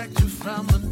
protect you from the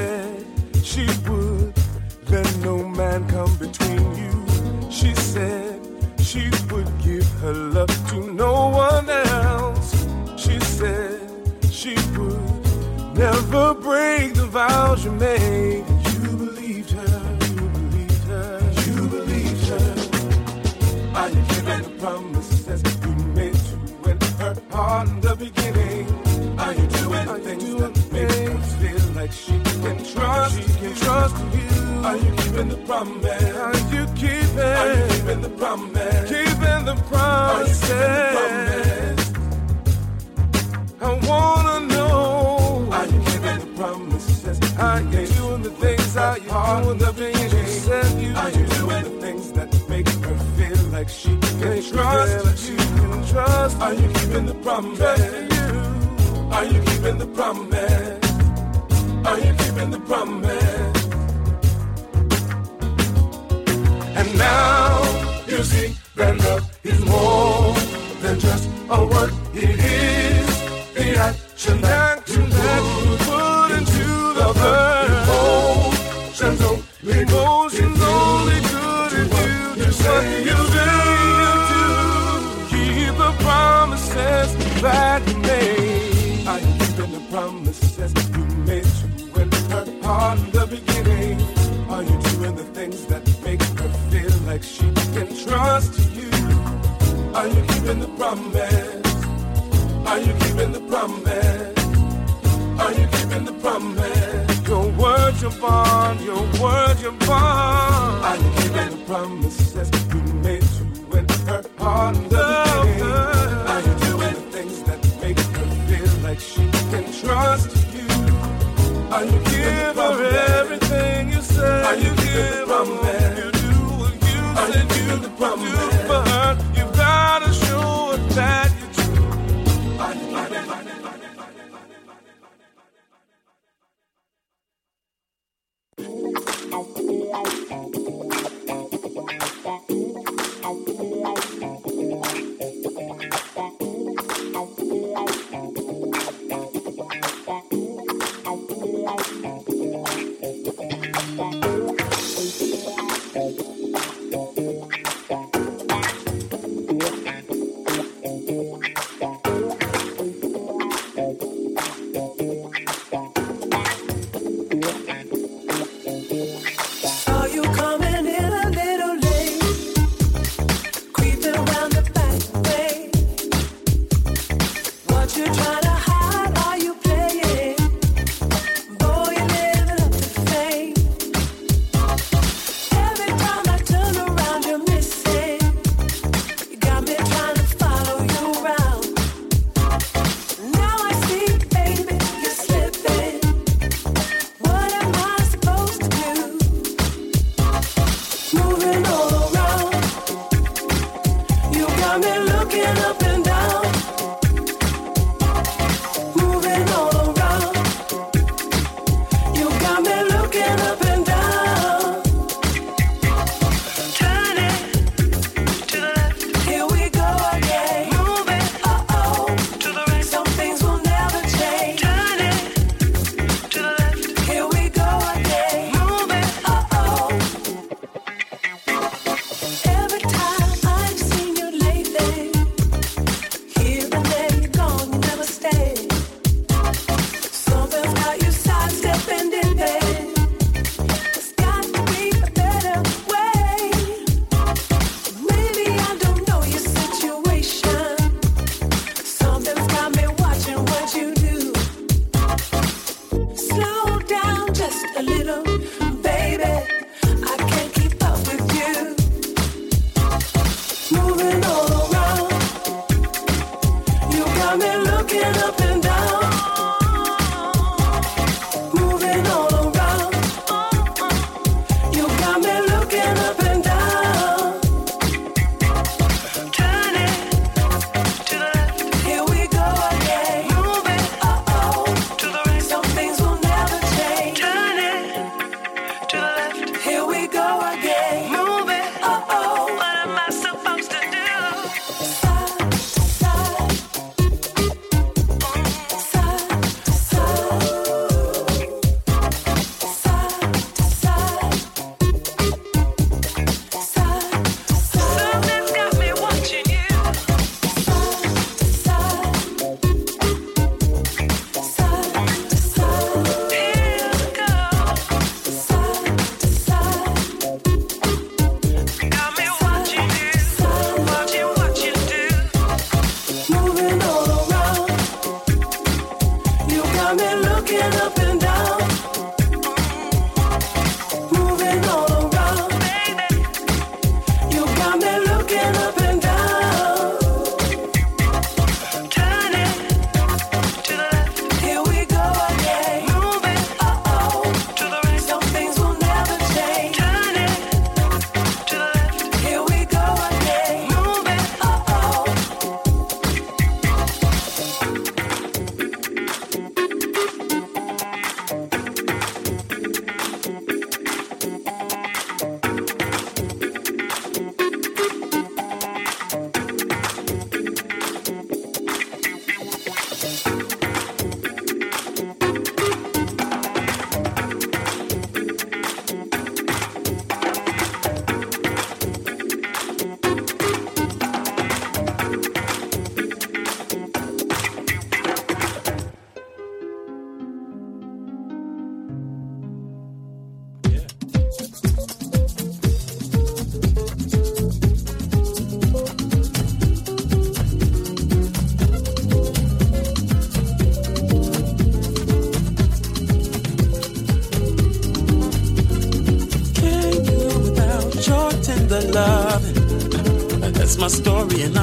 said she would let no man come between you. She said she would give her love to no one else. She said she would never break the vows you made. Are you keeping the promise? Are you keeping? Are you keeping the promise? Keeping the promise. Keeping the promise? I wanna know. Are you keeping the promises? Are you doing the things that you doing the beginning? Said you Are you doing the things that make her feel like she can trust you? Can trust. Are you keeping the promise? Are you keeping the promise? Are you keeping the promise? Now you see that love is more than just a word. It is the action that you put into the verb. Emotions only, emotions only good if you do what you do. Keep the promises that you made. Are you keeping the promises you made to her in the beginning? Like she can trust you? Are you keeping the promise? Are you keeping the promise? Are you keeping the promise? Your word, your bond, your word, your bond. Are you keeping the promises you made to win her heart the beginning? Are you doing the things that make her feel like she can trust you? Are you giving her everything you say? Are you giving the promise? Are said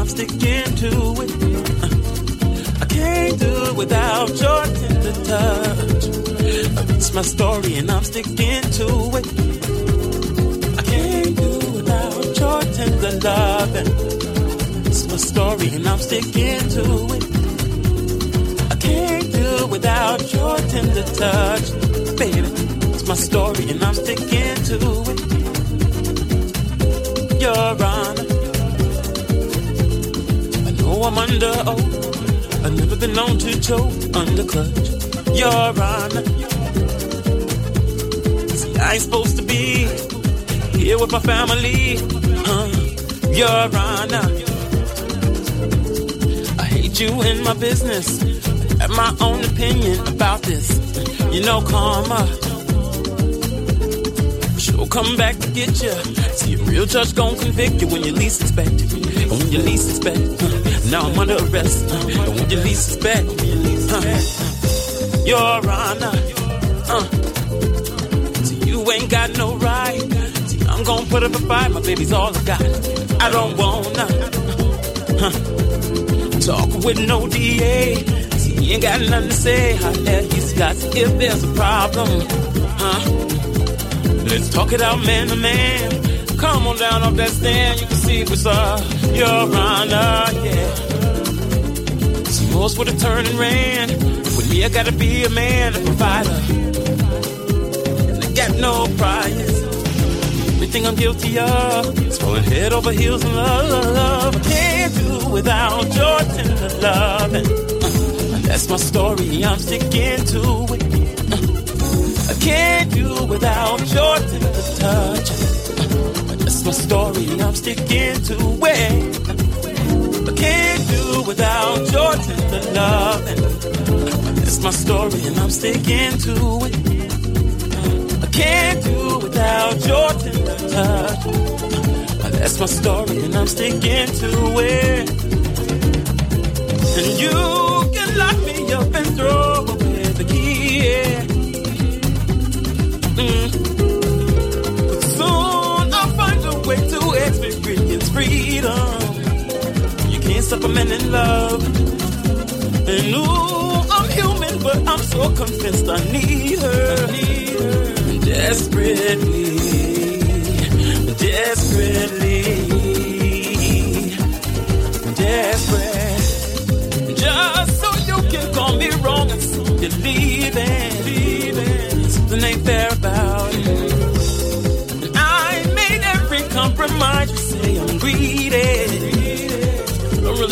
I'm sticking to it. I can't do it without your tender touch. That's my story and I'm sticking to it. I can't do it without your tender loving. It's my story and I'm sticking to it. I can't do it without your tender touch, baby. It's my story and I'm sticking to it. Your Honor, I'm under oath. I've never been known to choke under clutch. Your Honor, see I ain't supposed to be here with my family. Huh? Your Honor, I hate you in my business. I have my own opinion about this. You know, karma. She'll come back to get you. See, a real judge gon' convict you when you least expect it. When you least expect uh, Now I'm under arrest. Uh, and when you least expect uh, Your Honor. Uh, see, you ain't got no right. I'm gonna put up a fight. My baby's all I got. I don't wanna. Huh. Talk with no DA. See, he ain't got nothing to say. However, he's got if there's a problem. Huh? Let's talk it out man to man. Come on down off that stand. You can see what's up. Your honor, yeah. Most would have turned and ran. With me, I gotta be a man, a provider. And I got no prize. Everything I'm guilty of is falling head over heels in love. I can't do without your tender loving. Uh, that's my story. I'm sticking to it. Uh, I can't do without your tender touch. Uh, that's my story. I'm sticking to it. I can't do without your tender. Uh, that's my story, and I'm sticking to it. I can't do without your tender touch. That's my story, and I'm sticking to it. And you can lock me up and throw You can't stop a man in love. And ooh, I'm human, but I'm so convinced I need her. I need her desperately, desperately, desperate. Just so you can call me wrong and so you're leaving, leaving. Something ain't fair about it. I made every compromise. You say I'm greedy,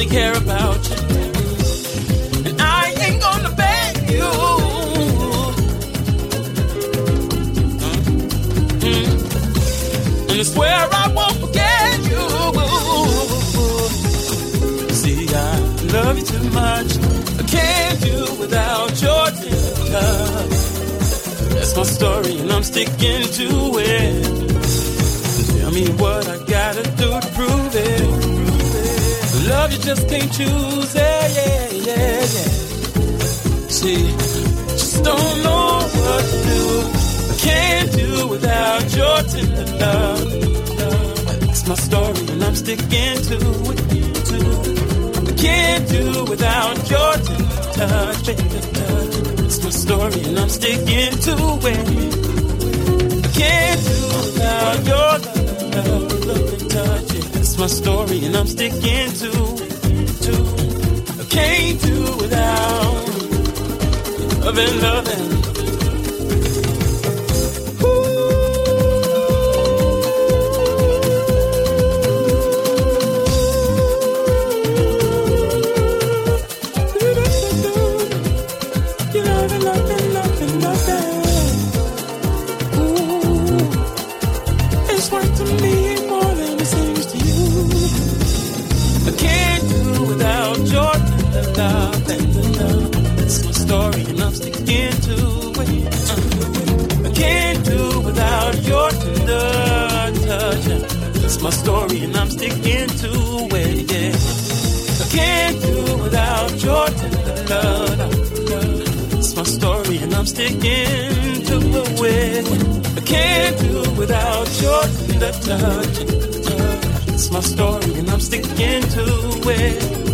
care about you. And I ain't gonna beg you. Mm-hmm. And I swear I won't forget you. See, I love you too much. I can't do without your tender love. That's my story, and I'm sticking to it. Tell me what I gotta do to prove you just can't choose it. Yeah, yeah, yeah. See, just don't know what to do. I can't do without your tender love. That's my story, and I'm sticking to it. To. I can't do without your tender touch, baby. It's my story, and I'm sticking to it. I can't do without your love. It's my story, and I'm sticking to it. To. I can't do without loving, loving. your the touch. It's my story and I'm sticking to it.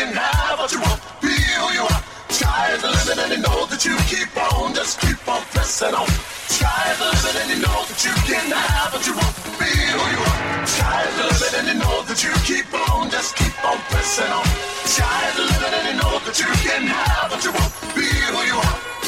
and have what you want. Be who you are. Sky is the limit, and you know that you keep on. Just keep on pressing on. Sky is the limit, and you know that you can have what you want. Be who you are. Sky is the limit, and you know that you keep on. Just keep on pressing on. Sky is the limit, and you know that you can have what you want. Be who you are.